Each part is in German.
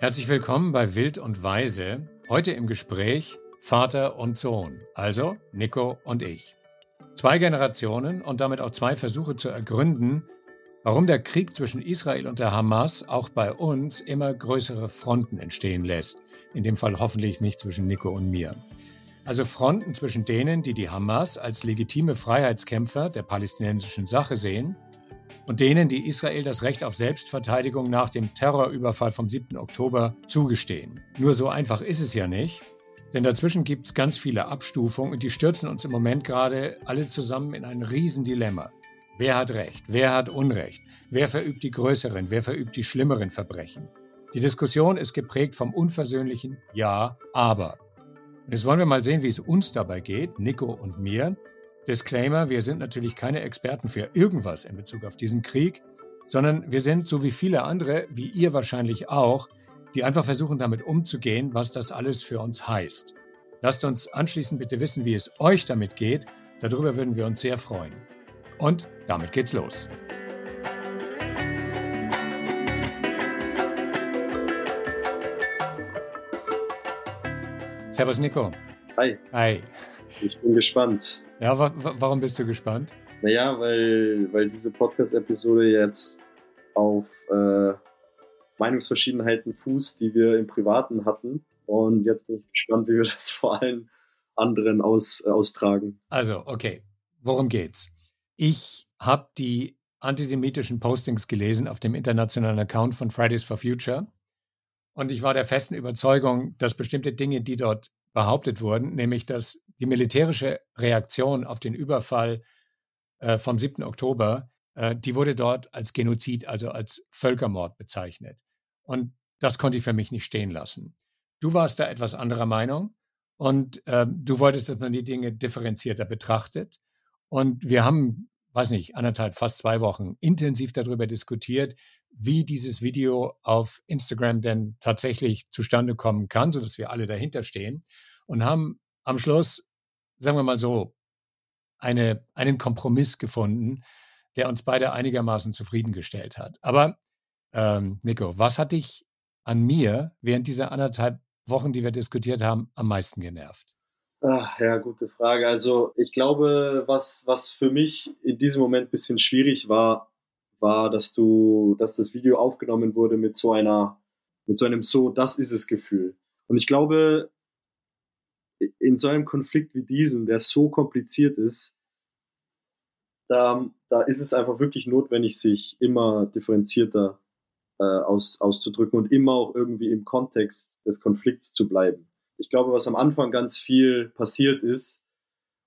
Herzlich willkommen bei Wild und Weise. Heute im Gespräch Vater und Sohn, also Nico und ich. Zwei Generationen und damit auch zwei Versuche zu ergründen, warum der Krieg zwischen Israel und der Hamas auch bei uns immer größere Fronten entstehen lässt. In dem Fall hoffentlich nicht zwischen Nico und mir. Also Fronten zwischen denen, die die Hamas als legitime Freiheitskämpfer der palästinensischen Sache sehen und denen, die Israel das Recht auf Selbstverteidigung nach dem Terrorüberfall vom 7. Oktober zugestehen. Nur so einfach ist es ja nicht, denn dazwischen gibt es ganz viele Abstufungen und die stürzen uns im Moment gerade alle zusammen in ein Riesendilemma. Wer hat Recht? Wer hat Unrecht? Wer verübt die größeren? Wer verübt die schlimmeren Verbrechen? Die Diskussion ist geprägt vom unversöhnlichen Ja, aber. Und jetzt wollen wir mal sehen, wie es uns dabei geht, Nico und mir, Disclaimer, wir sind natürlich keine Experten für irgendwas in Bezug auf diesen Krieg, sondern wir sind, so wie viele andere, wie ihr wahrscheinlich auch, die einfach versuchen damit umzugehen, was das alles für uns heißt. Lasst uns anschließend bitte wissen, wie es euch damit geht. Darüber würden wir uns sehr freuen. Und damit geht's los. Servus Nico. Hi. Hi. Ich bin gespannt. Ja, wa warum bist du gespannt? Naja, weil, weil diese Podcast-Episode jetzt auf äh, Meinungsverschiedenheiten fußt, die wir im Privaten hatten. Und jetzt bin ich gespannt, wie wir das vor allen anderen aus, äh, austragen. Also, okay. Worum geht's? Ich habe die antisemitischen Postings gelesen auf dem internationalen Account von Fridays for Future. Und ich war der festen Überzeugung, dass bestimmte Dinge, die dort behauptet wurden, nämlich dass die militärische Reaktion auf den Überfall äh, vom 7. Oktober, äh, die wurde dort als Genozid, also als Völkermord bezeichnet. Und das konnte ich für mich nicht stehen lassen. Du warst da etwas anderer Meinung und äh, du wolltest, dass man die Dinge differenzierter betrachtet. Und wir haben, weiß nicht, anderthalb, fast zwei Wochen intensiv darüber diskutiert, wie dieses Video auf Instagram denn tatsächlich zustande kommen kann, sodass wir alle dahinter stehen und haben am Schluss sagen wir mal so, eine, einen Kompromiss gefunden, der uns beide einigermaßen zufriedengestellt hat. Aber ähm, Nico, was hat dich an mir während dieser anderthalb Wochen, die wir diskutiert haben, am meisten genervt? Ach, ja, gute Frage. Also ich glaube, was, was für mich in diesem Moment ein bisschen schwierig war, war, dass du, dass das Video aufgenommen wurde mit so einer, mit so einem so, das ist es Gefühl. Und ich glaube, in so einem Konflikt wie diesem, der so kompliziert ist, da, da ist es einfach wirklich notwendig, sich immer differenzierter äh, aus, auszudrücken und immer auch irgendwie im Kontext des Konflikts zu bleiben. Ich glaube, was am Anfang ganz viel passiert ist,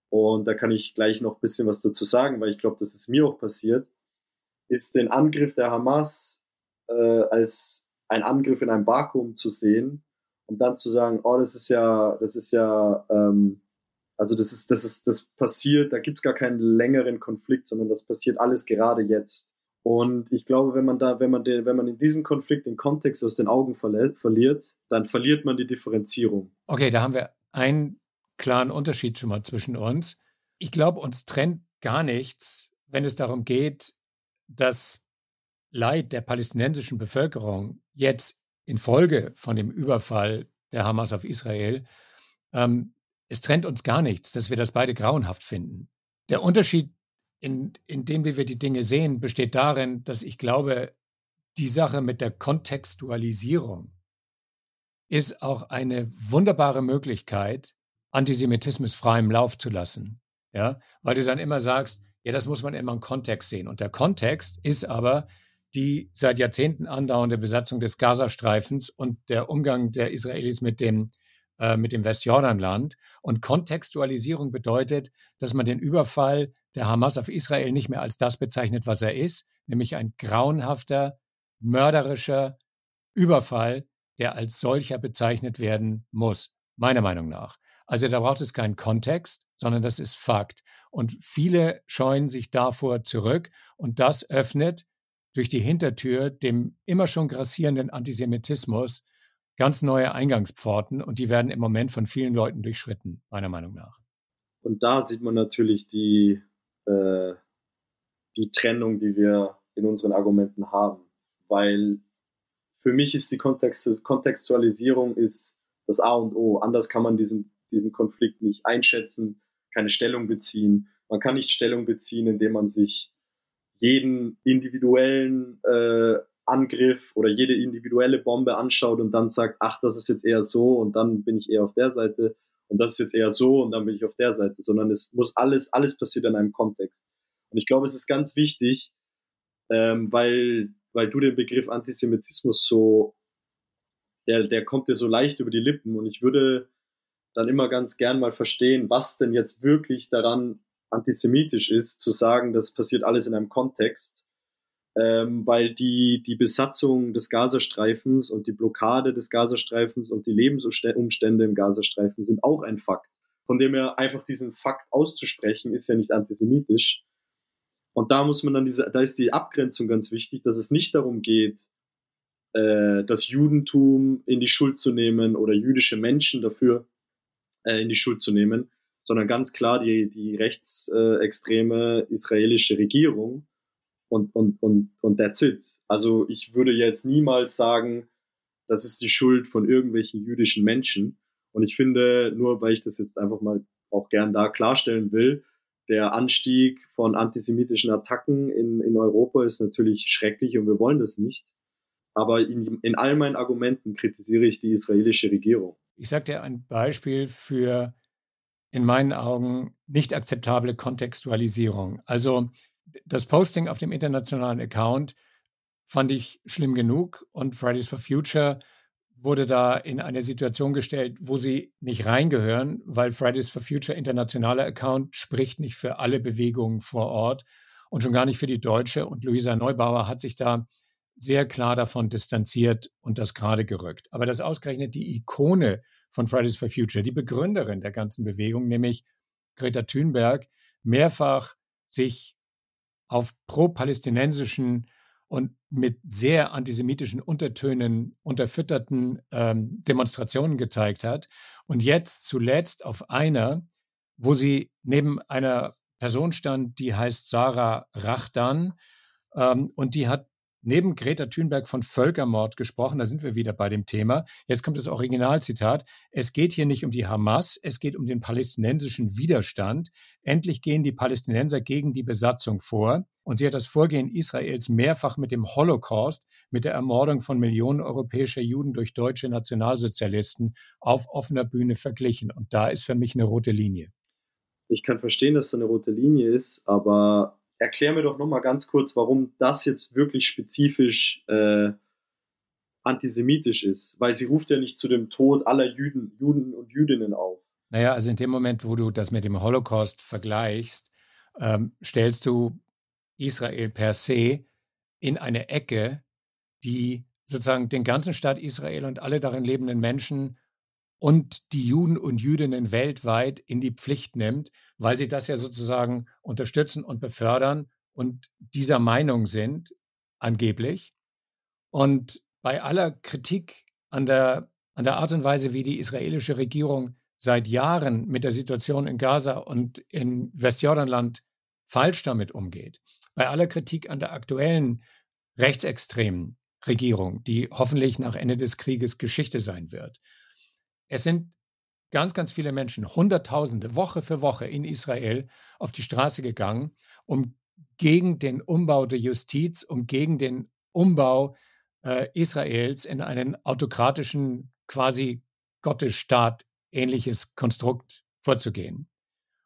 und da kann ich gleich noch ein bisschen was dazu sagen, weil ich glaube, dass es mir auch passiert, ist den Angriff der Hamas äh, als ein Angriff in einem Vakuum zu sehen und dann zu sagen, oh, das ist ja, das ist ja, ähm, also das ist, das ist, das passiert, da gibt es gar keinen längeren Konflikt, sondern das passiert alles gerade jetzt. Und ich glaube, wenn man da, wenn man den, wenn man in diesem Konflikt den Kontext aus den Augen verliert, dann verliert man die Differenzierung. Okay, da haben wir einen klaren Unterschied schon mal zwischen uns. Ich glaube, uns trennt gar nichts, wenn es darum geht, das Leid der palästinensischen Bevölkerung jetzt infolge von dem Überfall der Hamas auf Israel, ähm, es trennt uns gar nichts, dass wir das beide grauenhaft finden. Der Unterschied, in, in dem wie wir die Dinge sehen, besteht darin, dass ich glaube, die Sache mit der Kontextualisierung ist auch eine wunderbare Möglichkeit, Antisemitismus frei im Lauf zu lassen. Ja, weil du dann immer sagst, ja, das muss man immer im Kontext sehen. Und der Kontext ist aber die seit Jahrzehnten andauernde Besatzung des Gazastreifens und der Umgang der Israelis mit dem, äh, mit dem Westjordanland. Und Kontextualisierung bedeutet, dass man den Überfall der Hamas auf Israel nicht mehr als das bezeichnet, was er ist, nämlich ein grauenhafter, mörderischer Überfall, der als solcher bezeichnet werden muss, meiner Meinung nach. Also da braucht es keinen Kontext, sondern das ist Fakt. Und viele scheuen sich davor zurück und das öffnet durch die Hintertür dem immer schon grassierenden Antisemitismus ganz neue Eingangspforten und die werden im Moment von vielen Leuten durchschritten, meiner Meinung nach. Und da sieht man natürlich die, äh, die Trennung, die wir in unseren Argumenten haben, weil für mich ist die Kontext, Kontextualisierung ist das A und O. Anders kann man diesen, diesen Konflikt nicht einschätzen, keine Stellung beziehen. Man kann nicht Stellung beziehen, indem man sich jeden individuellen äh, Angriff oder jede individuelle Bombe anschaut und dann sagt, ach, das ist jetzt eher so und dann bin ich eher auf der Seite und das ist jetzt eher so und dann bin ich auf der Seite, sondern es muss alles, alles passiert in einem Kontext. Und ich glaube, es ist ganz wichtig, ähm, weil, weil du den Begriff Antisemitismus so, der, der kommt dir so leicht über die Lippen und ich würde dann immer ganz gern mal verstehen, was denn jetzt wirklich daran antisemitisch ist, zu sagen, das passiert alles in einem Kontext, ähm, weil die, die Besatzung des Gazastreifens und die Blockade des Gazastreifens und die Lebensumstände im Gazastreifen sind auch ein Fakt. Von dem her einfach diesen Fakt auszusprechen, ist ja nicht antisemitisch. Und da muss man dann diese, da ist die Abgrenzung ganz wichtig, dass es nicht darum geht, äh, das Judentum in die Schuld zu nehmen oder jüdische Menschen dafür äh, in die Schuld zu nehmen, sondern ganz klar die, die rechtsextreme israelische Regierung und, und, und, und that's it. Also ich würde jetzt niemals sagen, das ist die Schuld von irgendwelchen jüdischen Menschen. Und ich finde, nur weil ich das jetzt einfach mal auch gern da klarstellen will, der Anstieg von antisemitischen Attacken in, in Europa ist natürlich schrecklich und wir wollen das nicht. Aber in, in all meinen Argumenten kritisiere ich die israelische Regierung. Ich sage dir ein Beispiel für in meinen Augen nicht akzeptable Kontextualisierung. Also das Posting auf dem internationalen Account fand ich schlimm genug und Fridays for Future wurde da in eine Situation gestellt, wo sie nicht reingehören, weil Fridays for Future internationaler Account spricht nicht für alle Bewegungen vor Ort und schon gar nicht für die deutsche. Und Luisa Neubauer hat sich da sehr klar davon distanziert und das gerade gerückt. Aber das ausgerechnet die Ikone von Fridays for Future, die Begründerin der ganzen Bewegung, nämlich Greta Thunberg, mehrfach sich auf pro-palästinensischen und mit sehr antisemitischen Untertönen unterfütterten ähm, Demonstrationen gezeigt hat. Und jetzt zuletzt auf einer, wo sie neben einer Person stand, die heißt Sarah Rachdan, ähm, und die hat neben Greta Thunberg von Völkermord gesprochen. Da sind wir wieder bei dem Thema. Jetzt kommt das Originalzitat. Es geht hier nicht um die Hamas, es geht um den palästinensischen Widerstand. Endlich gehen die Palästinenser gegen die Besatzung vor. Und sie hat das Vorgehen Israels mehrfach mit dem Holocaust, mit der Ermordung von Millionen europäischer Juden durch deutsche Nationalsozialisten auf offener Bühne verglichen. Und da ist für mich eine rote Linie. Ich kann verstehen, dass da eine rote Linie ist, aber erklär mir doch nochmal ganz kurz, warum das jetzt wirklich spezifisch äh, antisemitisch ist. Weil sie ruft ja nicht zu dem Tod aller Juden, Juden und Jüdinnen auf. Naja, also in dem Moment, wo du das mit dem Holocaust vergleichst, ähm, stellst du Israel per se in eine Ecke, die sozusagen den ganzen Staat Israel und alle darin lebenden Menschen und die Juden und Jüdinnen weltweit in die Pflicht nimmt, weil sie das ja sozusagen unterstützen und befördern und dieser Meinung sind, angeblich. Und bei aller Kritik an der, an der Art und Weise, wie die israelische Regierung seit Jahren mit der Situation in Gaza und in Westjordanland falsch damit umgeht, bei aller Kritik an der aktuellen rechtsextremen Regierung, die hoffentlich nach Ende des Krieges Geschichte sein wird, es sind ganz, ganz viele Menschen, Hunderttausende, Woche für Woche in Israel auf die Straße gegangen, um gegen den Umbau der Justiz, um gegen den Umbau äh, Israels in einen autokratischen, quasi Gottesstaat ähnliches Konstrukt vorzugehen.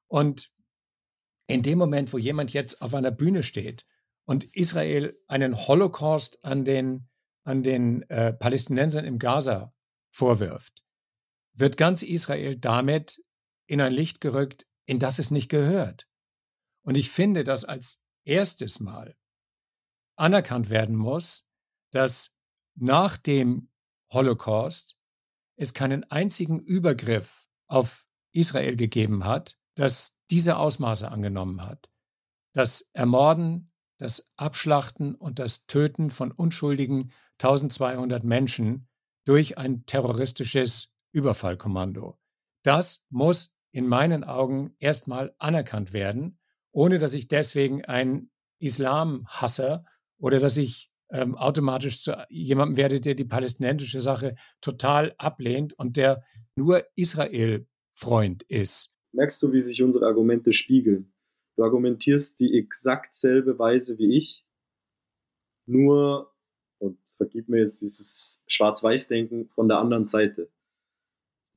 Und in dem Moment, wo jemand jetzt auf einer Bühne steht und Israel einen Holocaust an den, an den äh, Palästinensern im Gaza vorwirft, wird ganz Israel damit in ein Licht gerückt, in das es nicht gehört. Und ich finde, dass als erstes Mal anerkannt werden muss, dass nach dem Holocaust es keinen einzigen Übergriff auf Israel gegeben hat, das diese Ausmaße angenommen hat. Das Ermorden, das Abschlachten und das Töten von unschuldigen 1200 Menschen durch ein terroristisches Überfallkommando. Das muss in meinen Augen erstmal anerkannt werden, ohne dass ich deswegen ein Islamhasser oder dass ich ähm, automatisch zu jemandem werde, der die palästinensische Sache total ablehnt und der nur Israel-Freund ist. Merkst du, wie sich unsere Argumente spiegeln? Du argumentierst die exakt selbe Weise wie ich, nur, und vergib mir jetzt dieses Schwarz-Weiß-Denken von der anderen Seite.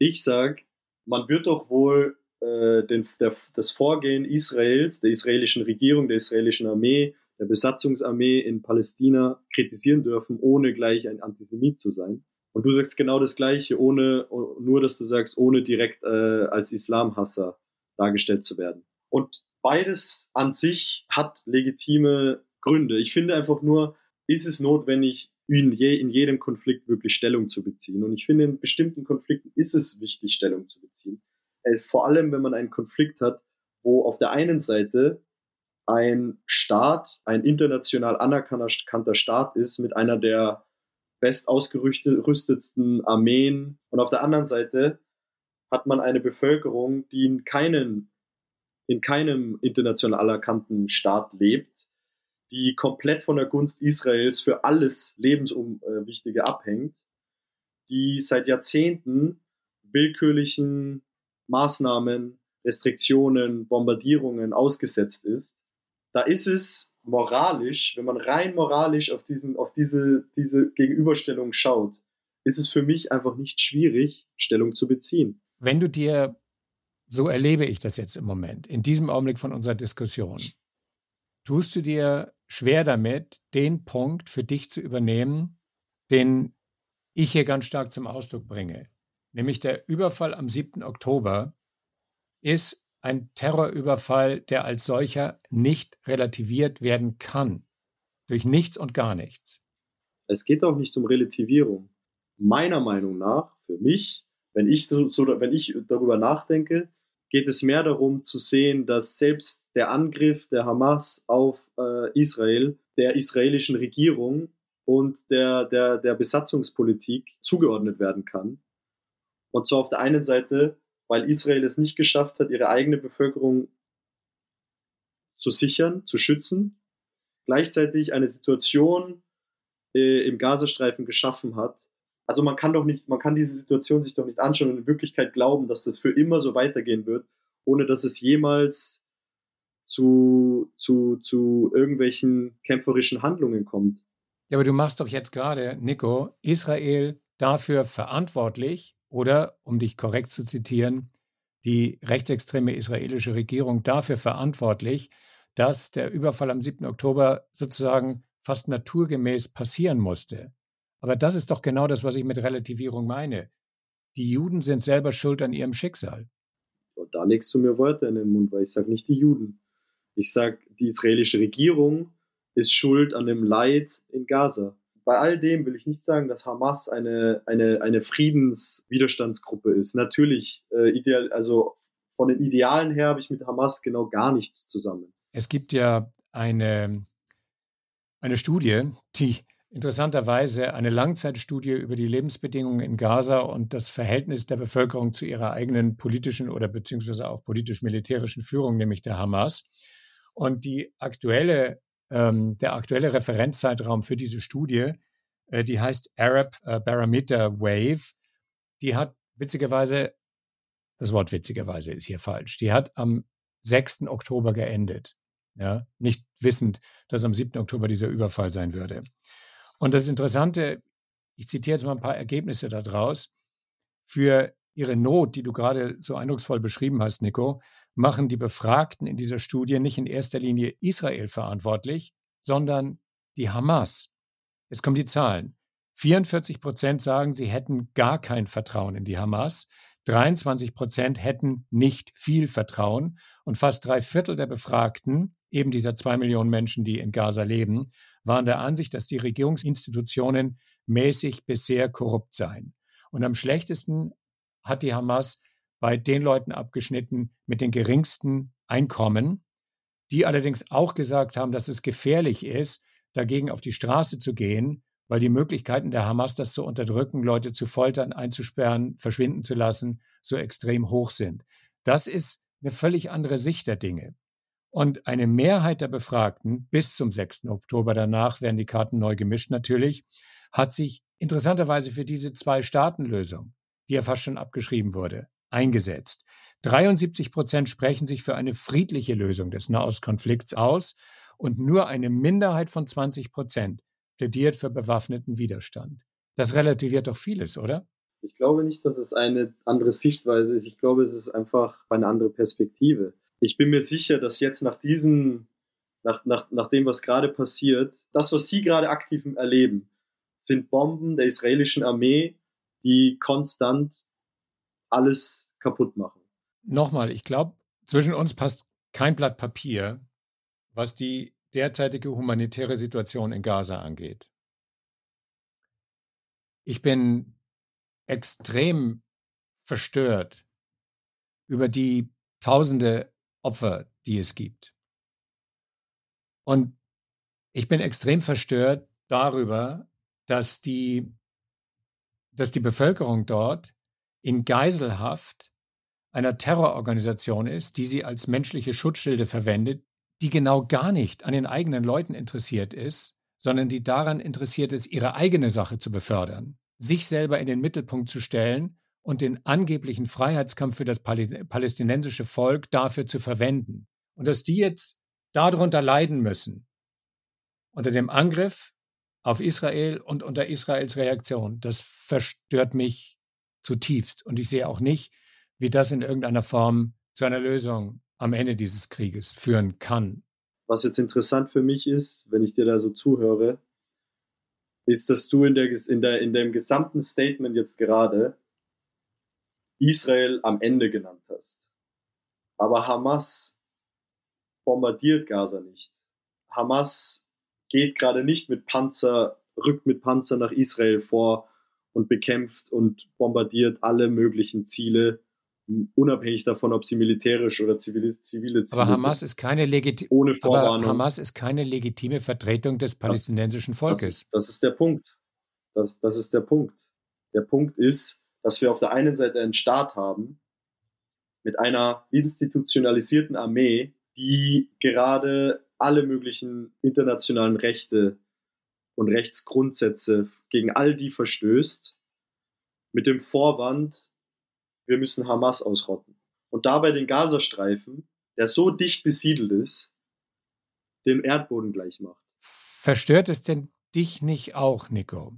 Ich sage, man wird doch wohl äh, den, der, das Vorgehen Israels, der israelischen Regierung, der israelischen Armee, der Besatzungsarmee in Palästina kritisieren dürfen, ohne gleich ein Antisemit zu sein. Und du sagst genau das Gleiche, ohne nur, dass du sagst, ohne direkt äh, als Islamhasser dargestellt zu werden. Und beides an sich hat legitime Gründe. Ich finde einfach nur, ist es notwendig, in, je, in jedem Konflikt wirklich Stellung zu beziehen. Und ich finde, in bestimmten Konflikten ist es wichtig, Stellung zu beziehen. Äh, vor allem, wenn man einen Konflikt hat, wo auf der einen Seite ein Staat, ein international anerkannter Staat ist mit einer der best ausgerüstetsten Armeen und auf der anderen Seite hat man eine Bevölkerung, die in keinen in keinem international anerkannten Staat lebt, die komplett von der Gunst Israels für alles Lebenswichtige abhängt, die seit Jahrzehnten willkürlichen Maßnahmen, Restriktionen, Bombardierungen ausgesetzt ist da ist es moralisch, wenn man rein moralisch auf, diesen, auf diese, diese Gegenüberstellung schaut, ist es für mich einfach nicht schwierig, Stellung zu beziehen. Wenn du dir, so erlebe ich das jetzt im Moment, in diesem Augenblick von unserer Diskussion, tust du dir schwer damit, den Punkt für dich zu übernehmen, den ich hier ganz stark zum Ausdruck bringe. Nämlich der Überfall am 7. Oktober ist ein Terrorüberfall, der als solcher nicht relativiert werden kann. Durch nichts und gar nichts. Es geht auch nicht um Relativierung. Meiner Meinung nach, für mich, wenn ich, so, wenn ich darüber nachdenke, geht es mehr darum zu sehen, dass selbst der Angriff der Hamas auf äh, Israel der israelischen Regierung und der, der, der Besatzungspolitik zugeordnet werden kann. Und zwar auf der einen Seite weil Israel es nicht geschafft hat, ihre eigene Bevölkerung zu sichern, zu schützen, gleichzeitig eine Situation äh, im Gazastreifen geschaffen hat. Also man kann doch nicht, man kann diese Situation sich doch nicht anschauen und in Wirklichkeit glauben, dass das für immer so weitergehen wird, ohne dass es jemals zu, zu, zu irgendwelchen kämpferischen Handlungen kommt. Ja, aber du machst doch jetzt gerade, Nico, Israel dafür verantwortlich, oder, um dich korrekt zu zitieren, die rechtsextreme israelische Regierung dafür verantwortlich, dass der Überfall am 7. Oktober sozusagen fast naturgemäß passieren musste. Aber das ist doch genau das, was ich mit Relativierung meine. Die Juden sind selber schuld an ihrem Schicksal. Da legst du mir Worte in den Mund, weil ich sage nicht die Juden. Ich sage, die israelische Regierung ist schuld an dem Leid in Gaza bei all dem will ich nicht sagen, dass Hamas eine, eine, eine Friedenswiderstandsgruppe ist. Natürlich, äh, ideal, also von den Idealen her habe ich mit Hamas genau gar nichts zusammen. Es gibt ja eine, eine Studie, die interessanterweise eine Langzeitstudie über die Lebensbedingungen in Gaza und das Verhältnis der Bevölkerung zu ihrer eigenen politischen oder beziehungsweise auch politisch-militärischen Führung, nämlich der Hamas. Und die aktuelle ähm, der aktuelle Referenzzeitraum für diese Studie, äh, die heißt Arab äh, Barometer Wave, die hat witzigerweise, das Wort witzigerweise ist hier falsch, die hat am 6. Oktober geendet. Ja, nicht wissend, dass am 7. Oktober dieser Überfall sein würde. Und das Interessante, ich zitiere jetzt mal ein paar Ergebnisse daraus. Für ihre Not, die du gerade so eindrucksvoll beschrieben hast, Nico, machen die Befragten in dieser Studie nicht in erster Linie Israel verantwortlich, sondern die Hamas. Jetzt kommen die Zahlen. 44 Prozent sagen, sie hätten gar kein Vertrauen in die Hamas. 23 Prozent hätten nicht viel Vertrauen. Und fast drei Viertel der Befragten, eben dieser zwei Millionen Menschen, die in Gaza leben, waren der Ansicht, dass die Regierungsinstitutionen mäßig bis sehr korrupt seien. Und am schlechtesten hat die Hamas bei den Leuten abgeschnitten mit den geringsten Einkommen, die allerdings auch gesagt haben, dass es gefährlich ist, dagegen auf die Straße zu gehen, weil die Möglichkeiten der Hamas, das zu unterdrücken, Leute zu foltern, einzusperren, verschwinden zu lassen, so extrem hoch sind. Das ist eine völlig andere Sicht der Dinge. Und eine Mehrheit der Befragten bis zum 6. Oktober, danach werden die Karten neu gemischt natürlich, hat sich interessanterweise für diese Zwei-Staaten-Lösung, die ja fast schon abgeschrieben wurde, eingesetzt. 73 Prozent sprechen sich für eine friedliche Lösung des Nahostkonflikts aus und nur eine Minderheit von 20 Prozent plädiert für bewaffneten Widerstand. Das relativiert doch vieles, oder? Ich glaube nicht, dass es eine andere Sichtweise ist. Ich glaube, es ist einfach eine andere Perspektive. Ich bin mir sicher, dass jetzt nach diesen, nach, nach, nach dem, was gerade passiert, das, was Sie gerade aktiv erleben, sind Bomben der israelischen Armee, die konstant alles kaputt machen. Nochmal, ich glaube, zwischen uns passt kein Blatt Papier, was die derzeitige humanitäre Situation in Gaza angeht. Ich bin extrem verstört über die tausende Opfer, die es gibt. Und ich bin extrem verstört darüber, dass die, dass die Bevölkerung dort in Geiselhaft einer Terrororganisation ist, die sie als menschliche Schutzschilde verwendet, die genau gar nicht an den eigenen Leuten interessiert ist, sondern die daran interessiert ist, ihre eigene Sache zu befördern, sich selber in den Mittelpunkt zu stellen und den angeblichen Freiheitskampf für das palästinensische Volk dafür zu verwenden. Und dass die jetzt darunter leiden müssen, unter dem Angriff auf Israel und unter Israels Reaktion, das verstört mich zutiefst. Und ich sehe auch nicht, wie das in irgendeiner Form zu einer Lösung am Ende dieses Krieges führen kann. Was jetzt interessant für mich ist, wenn ich dir da so zuhöre, ist, dass du in, der, in, der, in dem gesamten Statement jetzt gerade Israel am Ende genannt hast. Aber Hamas bombardiert Gaza nicht. Hamas geht gerade nicht mit Panzer, rückt mit Panzer nach Israel vor und bekämpft und bombardiert alle möglichen Ziele unabhängig davon, ob sie militärisch oder zivile, zivile Ziele Aber Hamas sind. ist keine ohne Vorwarnung. Aber Hamas ist keine legitime Vertretung des palästinensischen Volkes. Das ist, das ist der Punkt. Das, das ist der Punkt. Der Punkt ist, dass wir auf der einen Seite einen Staat haben mit einer institutionalisierten Armee, die gerade alle möglichen internationalen Rechte und Rechtsgrundsätze gegen all die verstößt, mit dem Vorwand, wir müssen Hamas ausrotten. Und dabei den Gazastreifen, der so dicht besiedelt ist, dem Erdboden gleich macht. Verstört es denn dich nicht auch, Nico?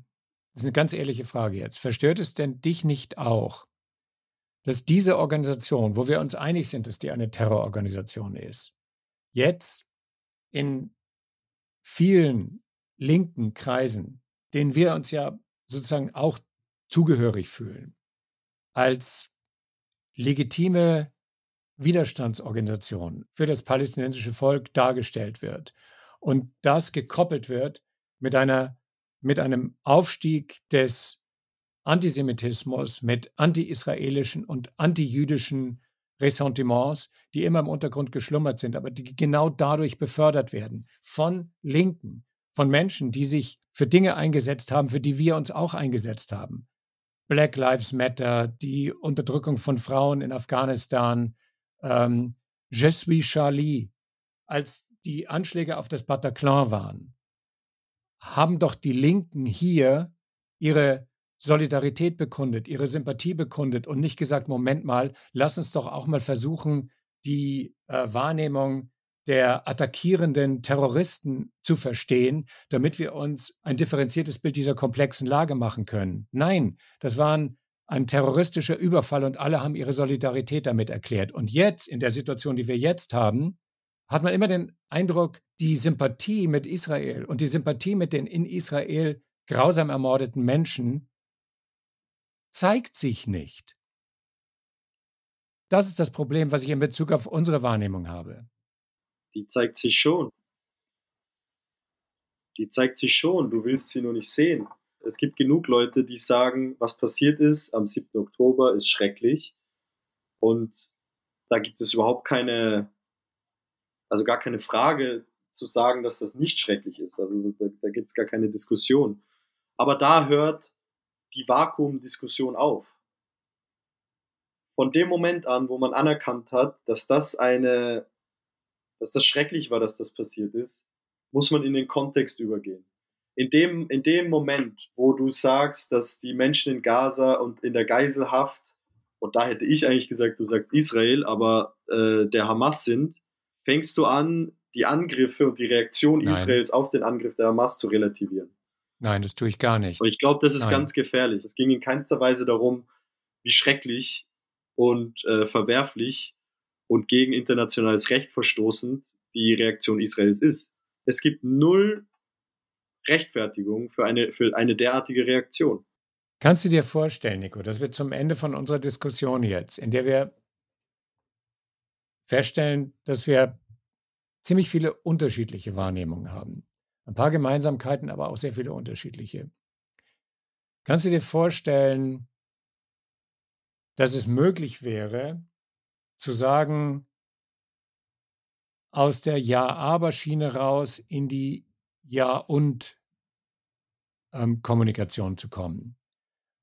Das ist eine ganz ehrliche Frage jetzt. Verstört es denn dich nicht auch, dass diese Organisation, wo wir uns einig sind, dass die eine Terrororganisation ist, jetzt in vielen linken Kreisen, denen wir uns ja sozusagen auch zugehörig fühlen, als legitime Widerstandsorganisation für das palästinensische Volk dargestellt wird und das gekoppelt wird mit einer mit einem Aufstieg des Antisemitismus, mit anti-israelischen und anti-jüdischen Ressentiments, die immer im Untergrund geschlummert sind, aber die genau dadurch befördert werden von Linken, von Menschen, die sich für Dinge eingesetzt haben, für die wir uns auch eingesetzt haben. Black Lives Matter, die Unterdrückung von Frauen in Afghanistan, ähm, Je suis Charlie, als die Anschläge auf das Bataclan waren, haben doch die Linken hier ihre Solidarität bekundet, ihre Sympathie bekundet und nicht gesagt, Moment mal, lass uns doch auch mal versuchen, die äh, Wahrnehmung der attackierenden Terroristen zu verstehen, damit wir uns ein differenziertes Bild dieser komplexen Lage machen können. Nein, das war ein terroristischer Überfall und alle haben ihre Solidarität damit erklärt. Und jetzt, in der Situation, die wir jetzt haben, hat man immer den Eindruck, die Sympathie mit Israel und die Sympathie mit den in Israel grausam ermordeten Menschen zeigt sich nicht. Das ist das Problem, was ich in Bezug auf unsere Wahrnehmung habe die zeigt sich schon. Die zeigt sich schon, du willst sie nur nicht sehen. Es gibt genug Leute, die sagen, was passiert ist am 7. Oktober ist schrecklich. Und da gibt es überhaupt keine, also gar keine Frage zu sagen, dass das nicht schrecklich ist. Also da, da gibt es gar keine Diskussion. Aber da hört die Vakuumdiskussion auf. Von dem Moment an, wo man anerkannt hat, dass das eine dass das schrecklich war, dass das passiert ist, muss man in den Kontext übergehen. In dem, in dem Moment, wo du sagst, dass die Menschen in Gaza und in der Geiselhaft, und da hätte ich eigentlich gesagt, du sagst Israel, aber äh, der Hamas sind, fängst du an, die Angriffe und die Reaktion Nein. Israels auf den Angriff der Hamas zu relativieren. Nein, das tue ich gar nicht. Und ich glaube, das ist Nein. ganz gefährlich. Es ging in keinster Weise darum, wie schrecklich und äh, verwerflich und gegen internationales Recht verstoßend die Reaktion Israels ist. Es gibt null Rechtfertigung für eine, für eine derartige Reaktion. Kannst du dir vorstellen, Nico, dass wir zum Ende von unserer Diskussion jetzt, in der wir feststellen, dass wir ziemlich viele unterschiedliche Wahrnehmungen haben. Ein paar Gemeinsamkeiten, aber auch sehr viele unterschiedliche. Kannst du dir vorstellen, dass es möglich wäre, zu sagen, aus der Ja-Aber-Schiene raus in die Ja- und ähm, zu kommen.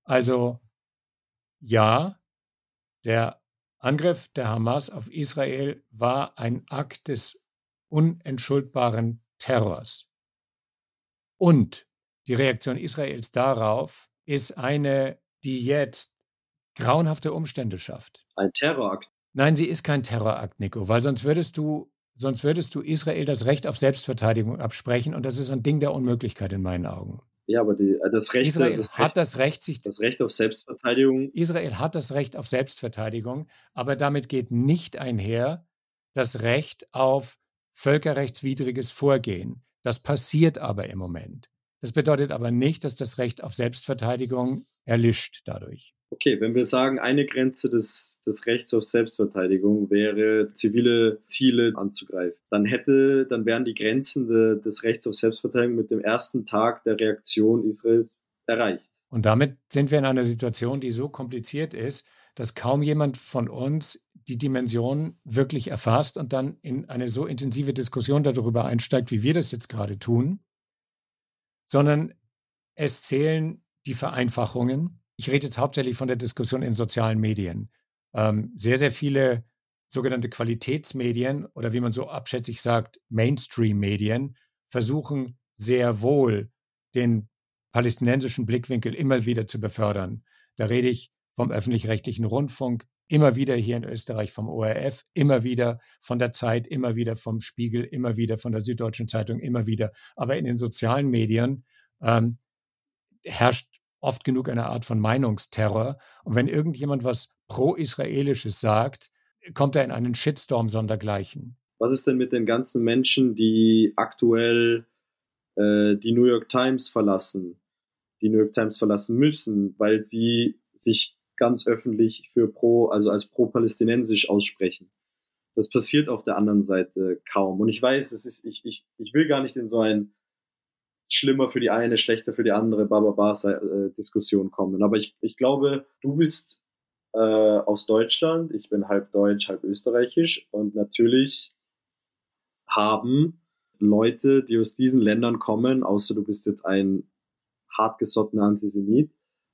Also ja, der Angriff der Hamas auf Israel war ein Akt des unentschuldbaren Terrors. Und die Reaktion Israels darauf ist eine, die jetzt grauenhafte Umstände schafft. Ein Terrorakt. Nein, sie ist kein Terrorakt, Nico, weil sonst würdest du, sonst würdest du Israel das Recht auf Selbstverteidigung absprechen und das ist ein Ding der Unmöglichkeit in meinen Augen. Ja, aber die, äh, das Recht, Israel das hat Recht, das Recht, sich das Recht auf Selbstverteidigung. Israel hat das Recht auf Selbstverteidigung, aber damit geht nicht einher das Recht auf völkerrechtswidriges Vorgehen. Das passiert aber im Moment. Das bedeutet aber nicht, dass das Recht auf Selbstverteidigung erlischt dadurch. Okay, wenn wir sagen, eine Grenze des, des Rechts auf Selbstverteidigung wäre, zivile Ziele anzugreifen, dann hätte, dann wären die Grenzen de, des Rechts auf Selbstverteidigung mit dem ersten Tag der Reaktion Israels erreicht. Und damit sind wir in einer Situation, die so kompliziert ist, dass kaum jemand von uns die Dimension wirklich erfasst und dann in eine so intensive Diskussion darüber einsteigt, wie wir das jetzt gerade tun, sondern es zählen die Vereinfachungen. Ich rede jetzt hauptsächlich von der Diskussion in sozialen Medien. Ähm, sehr, sehr viele sogenannte Qualitätsmedien oder wie man so abschätzig sagt, Mainstream-Medien versuchen sehr wohl den palästinensischen Blickwinkel immer wieder zu befördern. Da rede ich vom öffentlich-rechtlichen Rundfunk, immer wieder hier in Österreich vom ORF, immer wieder von der Zeit, immer wieder vom Spiegel, immer wieder von der Süddeutschen Zeitung, immer wieder. Aber in den sozialen Medien ähm, herrscht oft genug eine Art von Meinungsterror. Und wenn irgendjemand was pro-israelisches sagt, kommt er in einen Shitstorm sondergleichen. Was ist denn mit den ganzen Menschen, die aktuell äh, die New York Times verlassen, die New York Times verlassen müssen, weil sie sich ganz öffentlich für pro, also als pro-palästinensisch aussprechen. Das passiert auf der anderen Seite kaum. Und ich weiß, es ist, ich, ich, ich will gar nicht in so ein schlimmer für die eine, schlechter für die andere Bababa-Diskussion äh, kommen. Aber ich, ich glaube, du bist äh, aus Deutschland, ich bin halb deutsch, halb österreichisch und natürlich haben Leute, die aus diesen Ländern kommen, außer du bist jetzt ein hartgesottener Antisemit,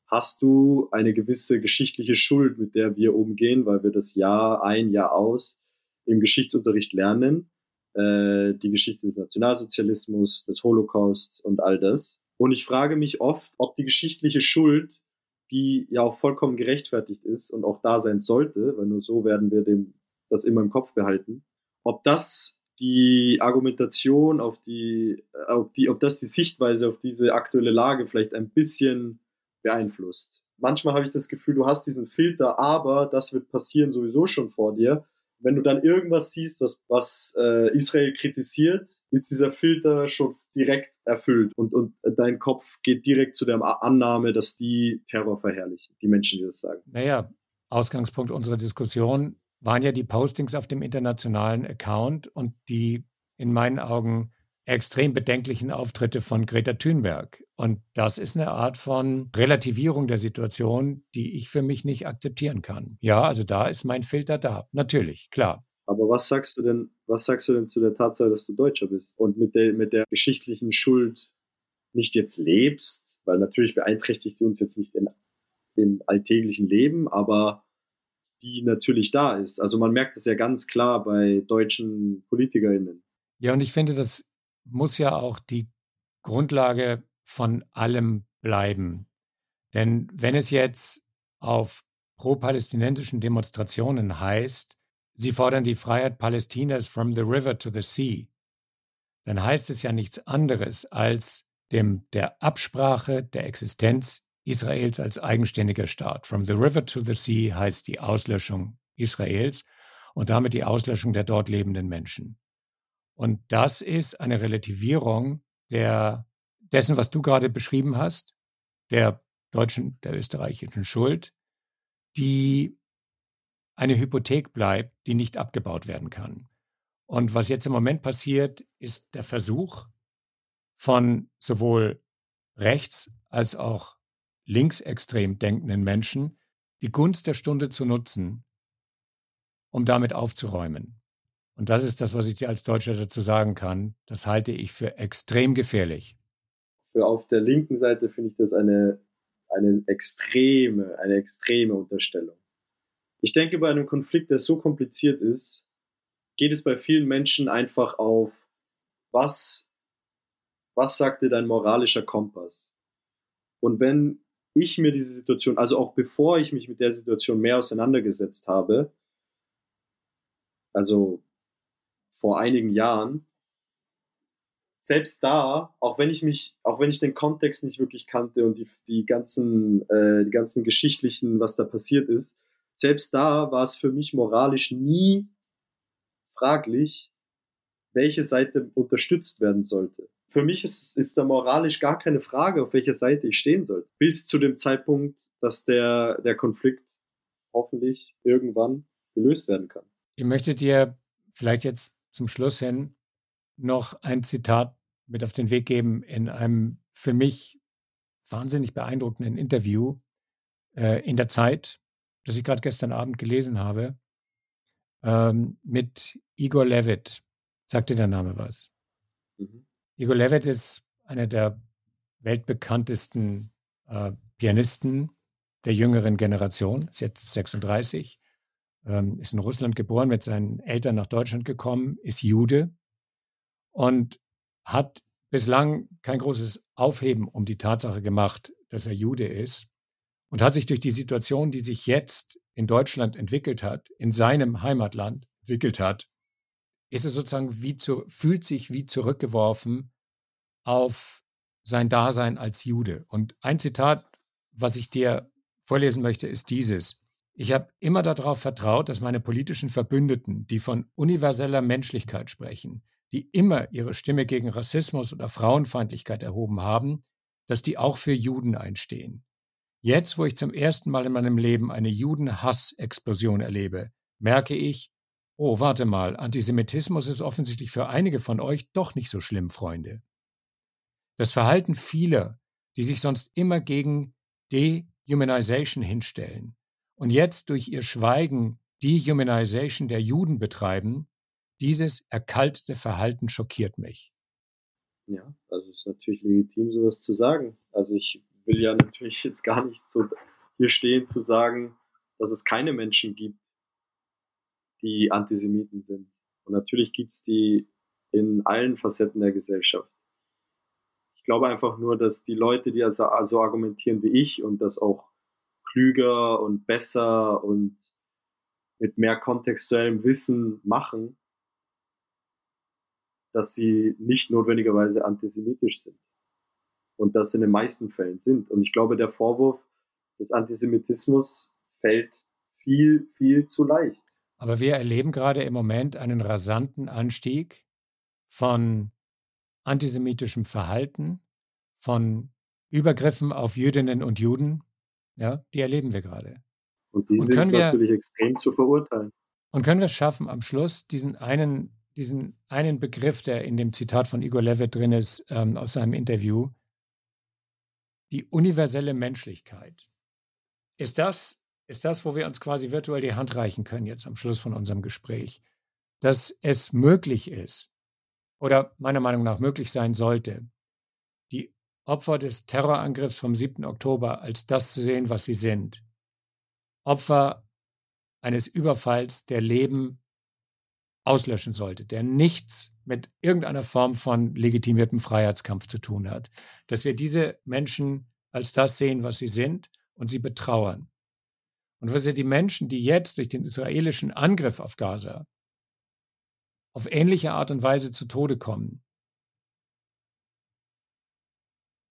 hast du eine gewisse geschichtliche Schuld, mit der wir umgehen, weil wir das Jahr ein, Jahr aus im Geschichtsunterricht lernen äh, die Geschichte des Nationalsozialismus, des Holocausts und all das. Und ich frage mich oft, ob die geschichtliche Schuld, die ja auch vollkommen gerechtfertigt ist und auch da sein sollte, weil nur so werden wir dem das immer im Kopf behalten, ob das die Argumentation auf die, ob die, ob das die Sichtweise auf diese aktuelle Lage vielleicht ein bisschen beeinflusst. Manchmal habe ich das Gefühl, du hast diesen Filter, aber das wird passieren sowieso schon vor dir wenn du dann irgendwas siehst, was, was äh, Israel kritisiert, ist dieser Filter schon direkt erfüllt und, und dein Kopf geht direkt zu der Annahme, dass die Terror verherrlichen, die Menschen, die das sagen. Naja, Ausgangspunkt unserer Diskussion waren ja die Postings auf dem internationalen Account und die in meinen Augen extrem bedenklichen Auftritte von Greta Thunberg. Und das ist eine Art von Relativierung der Situation, die ich für mich nicht akzeptieren kann. Ja, also da ist mein Filter da. Natürlich, klar. Aber was sagst du denn, was sagst du denn zu der Tatsache, dass du Deutscher bist und mit der, mit der geschichtlichen Schuld nicht jetzt lebst? Weil natürlich beeinträchtigt die uns jetzt nicht in, im alltäglichen Leben, aber die natürlich da ist. Also man merkt es ja ganz klar bei deutschen PolitikerInnen. Ja, und ich finde, das muss ja auch die Grundlage von allem bleiben. Denn wenn es jetzt auf pro-palästinensischen Demonstrationen heißt, sie fordern die Freiheit Palästinas from the river to the sea, dann heißt es ja nichts anderes als dem der Absprache der Existenz Israels als eigenständiger Staat. From the river to the sea heißt die Auslöschung Israels und damit die Auslöschung der dort lebenden Menschen. Und das ist eine Relativierung der, dessen, was du gerade beschrieben hast, der deutschen, der österreichischen Schuld, die eine Hypothek bleibt, die nicht abgebaut werden kann. Und was jetzt im Moment passiert, ist der Versuch von sowohl rechts als auch linksextrem denkenden Menschen, die Gunst der Stunde zu nutzen, um damit aufzuräumen. Und das ist das, was ich dir als Deutscher dazu sagen kann. Das halte ich für extrem gefährlich. Für auf der linken Seite finde ich das eine, eine extreme, eine extreme Unterstellung. Ich denke, bei einem Konflikt, der so kompliziert ist, geht es bei vielen Menschen einfach auf, was, was sagt dir dein moralischer Kompass? Und wenn ich mir diese Situation, also auch bevor ich mich mit der Situation mehr auseinandergesetzt habe, also vor einigen Jahren, selbst da, auch wenn ich mich, auch wenn ich den Kontext nicht wirklich kannte und die, die ganzen, äh, die ganzen geschichtlichen, was da passiert ist, selbst da war es für mich moralisch nie fraglich, welche Seite unterstützt werden sollte. Für mich ist, ist da moralisch gar keine Frage, auf welcher Seite ich stehen sollte. Bis zu dem Zeitpunkt, dass der, der Konflikt hoffentlich irgendwann gelöst werden kann. Ich möchte dir vielleicht jetzt zum Schluss hin noch ein Zitat mit auf den Weg geben in einem für mich wahnsinnig beeindruckenden Interview äh, in der Zeit, das ich gerade gestern Abend gelesen habe, ähm, mit Igor Levit. Sagt dir der Name was? Mhm. Igor Levit ist einer der weltbekanntesten äh, Pianisten der jüngeren Generation, ist jetzt 36, ähm, ist in Russland geboren, mit seinen Eltern nach Deutschland gekommen, ist Jude und hat bislang kein großes Aufheben um die Tatsache gemacht, dass er Jude ist und hat sich durch die Situation, die sich jetzt in Deutschland entwickelt hat, in seinem Heimatland entwickelt hat, ist er sozusagen wie zu, fühlt sich wie zurückgeworfen auf sein Dasein als Jude. Und ein Zitat, was ich dir vorlesen möchte, ist dieses. Ich habe immer darauf vertraut, dass meine politischen Verbündeten, die von universeller Menschlichkeit sprechen, die immer ihre Stimme gegen Rassismus oder Frauenfeindlichkeit erhoben haben, dass die auch für Juden einstehen. Jetzt, wo ich zum ersten Mal in meinem Leben eine Judenhass-Explosion erlebe, merke ich, oh, warte mal, Antisemitismus ist offensichtlich für einige von euch doch nicht so schlimm, Freunde. Das Verhalten vieler, die sich sonst immer gegen Dehumanization hinstellen und jetzt durch ihr Schweigen Dehumanization der Juden betreiben, dieses erkaltete Verhalten schockiert mich. Ja, also es ist natürlich legitim, sowas zu sagen. Also ich will ja natürlich jetzt gar nicht so hier stehen zu sagen, dass es keine Menschen gibt, die Antisemiten sind. Und natürlich gibt es die in allen Facetten der Gesellschaft. Ich glaube einfach nur, dass die Leute, die also, also argumentieren wie ich und das auch klüger und besser und mit mehr kontextuellem Wissen machen, dass sie nicht notwendigerweise antisemitisch sind und das in den meisten Fällen sind. Und ich glaube, der Vorwurf des Antisemitismus fällt viel, viel zu leicht. Aber wir erleben gerade im Moment einen rasanten Anstieg von antisemitischem Verhalten, von Übergriffen auf Jüdinnen und Juden. Ja, die erleben wir gerade. Und die und sind natürlich wir, extrem zu verurteilen. Und können wir es schaffen, am Schluss diesen einen, diesen einen Begriff, der in dem Zitat von Igor Levitt drin ist, ähm, aus seinem Interview, die universelle Menschlichkeit. Ist das, ist das, wo wir uns quasi virtuell die Hand reichen können jetzt am Schluss von unserem Gespräch, dass es möglich ist oder meiner Meinung nach möglich sein sollte, Opfer des Terrorangriffs vom 7. Oktober als das zu sehen, was sie sind. Opfer eines Überfalls, der Leben auslöschen sollte, der nichts mit irgendeiner Form von legitimiertem Freiheitskampf zu tun hat. Dass wir diese Menschen als das sehen, was sie sind und sie betrauern. Und was wir die Menschen, die jetzt durch den israelischen Angriff auf Gaza auf ähnliche Art und Weise zu Tode kommen,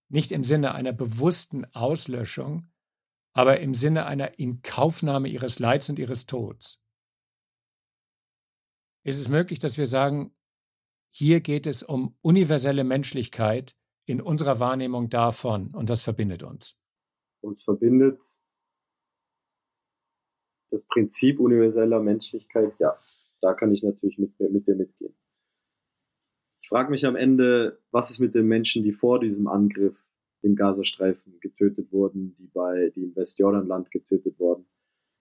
nicht im Sinne einer bewussten Auslöschung, aber im Sinne einer Inkaufnahme ihres Leids und ihres Todes. Ist es möglich, dass wir sagen, hier geht es um universelle Menschlichkeit in unserer Wahrnehmung davon und das verbindet uns. Uns verbindet das Prinzip universeller Menschlichkeit, ja, da kann ich natürlich mit, mit dir mitgehen. Ich frage mich am Ende, was ist mit den Menschen, die vor diesem Angriff im Gazastreifen getötet wurden, die bei, die im Westjordanland getötet wurden,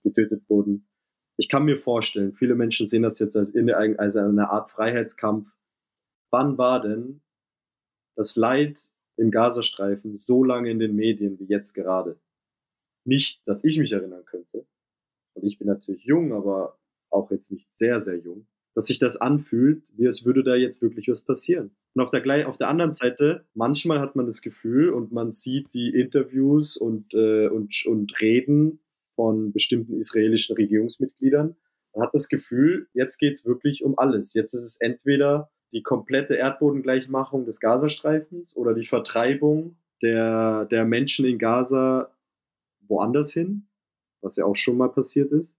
getötet wurden. Ich kann mir vorstellen, viele Menschen sehen das jetzt als, als eine Art Freiheitskampf. Wann war denn das Leid im Gazastreifen so lange in den Medien wie jetzt gerade? Nicht, dass ich mich erinnern könnte. Und ich bin natürlich jung, aber auch jetzt nicht sehr, sehr jung dass sich das anfühlt, wie es würde da jetzt wirklich was passieren. Und auf der, auf der anderen Seite, manchmal hat man das Gefühl und man sieht die Interviews und, äh, und, und Reden von bestimmten israelischen Regierungsmitgliedern. Man hat das Gefühl, jetzt geht es wirklich um alles. Jetzt ist es entweder die komplette Erdbodengleichmachung des Gazastreifens oder die Vertreibung der, der Menschen in Gaza woanders hin, was ja auch schon mal passiert ist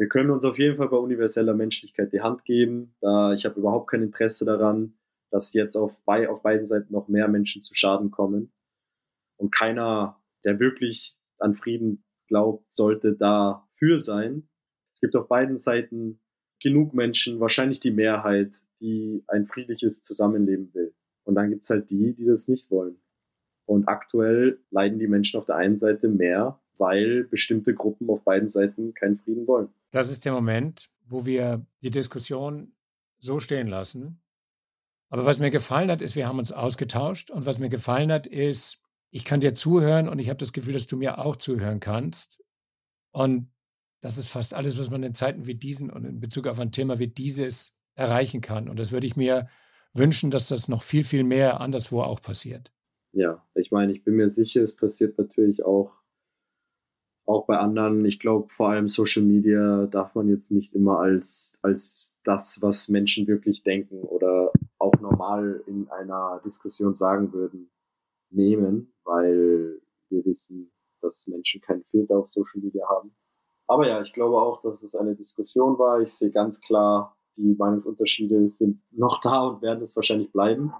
wir können uns auf jeden Fall bei universeller Menschlichkeit die Hand geben. Da ich habe überhaupt kein Interesse daran, dass jetzt auf, bei, auf beiden Seiten noch mehr Menschen zu Schaden kommen. Und keiner, der wirklich an Frieden glaubt, sollte dafür sein. Es gibt auf beiden Seiten genug Menschen, wahrscheinlich die Mehrheit, die ein friedliches Zusammenleben will. Und dann gibt es halt die, die das nicht wollen. Und aktuell leiden die Menschen auf der einen Seite mehr, weil bestimmte Gruppen auf beiden Seiten keinen Frieden wollen. Das ist der Moment, wo wir die Diskussion so stehen lassen. Aber was mir gefallen hat, ist, wir haben uns ausgetauscht. Und was mir gefallen hat, ist, ich kann dir zuhören und ich habe das Gefühl, dass du mir auch zuhören kannst. Und das ist fast alles, was man in Zeiten wie diesen und in Bezug auf ein Thema wie dieses erreichen kann. Und das würde ich mir wünschen, dass das noch viel, viel mehr anderswo auch passiert. Ja, ich meine, ich bin mir sicher, es passiert natürlich auch auch bei anderen, ich glaube, vor allem Social Media darf man jetzt nicht immer als, als das, was Menschen wirklich denken oder auch normal in einer Diskussion sagen würden, nehmen, weil wir wissen, dass Menschen keinen Filter auf Social Media haben. Aber ja, ich glaube auch, dass es eine Diskussion war. Ich sehe ganz klar, die Meinungsunterschiede sind noch da und werden es wahrscheinlich bleiben.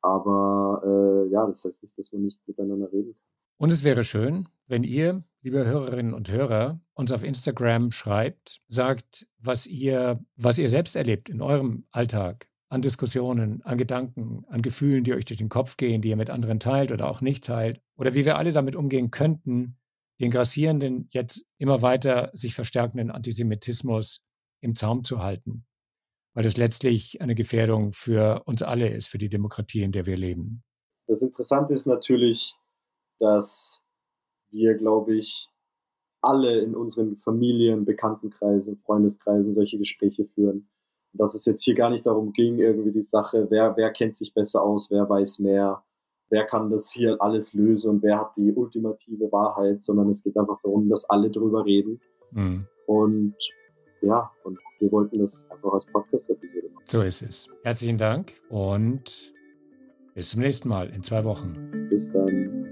Aber äh, ja, das heißt nicht, dass man nicht miteinander reden kann. Und es wäre schön, wenn ihr, liebe Hörerinnen und Hörer, uns auf Instagram schreibt, sagt, was ihr, was ihr selbst erlebt in eurem Alltag an Diskussionen, an Gedanken, an Gefühlen, die euch durch den Kopf gehen, die ihr mit anderen teilt oder auch nicht teilt, oder wie wir alle damit umgehen könnten, den grassierenden, jetzt immer weiter sich verstärkenden Antisemitismus im Zaum zu halten, weil das letztlich eine Gefährdung für uns alle ist, für die Demokratie, in der wir leben. Das Interessante ist natürlich, dass wir, glaube ich, alle in unseren Familien, Bekanntenkreisen, Freundeskreisen solche Gespräche führen. Und dass es jetzt hier gar nicht darum ging, irgendwie die Sache, wer, wer kennt sich besser aus, wer weiß mehr, wer kann das hier alles lösen und wer hat die ultimative Wahrheit, sondern es geht einfach darum, dass alle drüber reden. Mhm. Und ja, und wir wollten das einfach als Podcast-Episode machen. So ist es. Herzlichen Dank und bis zum nächsten Mal in zwei Wochen. Bis dann.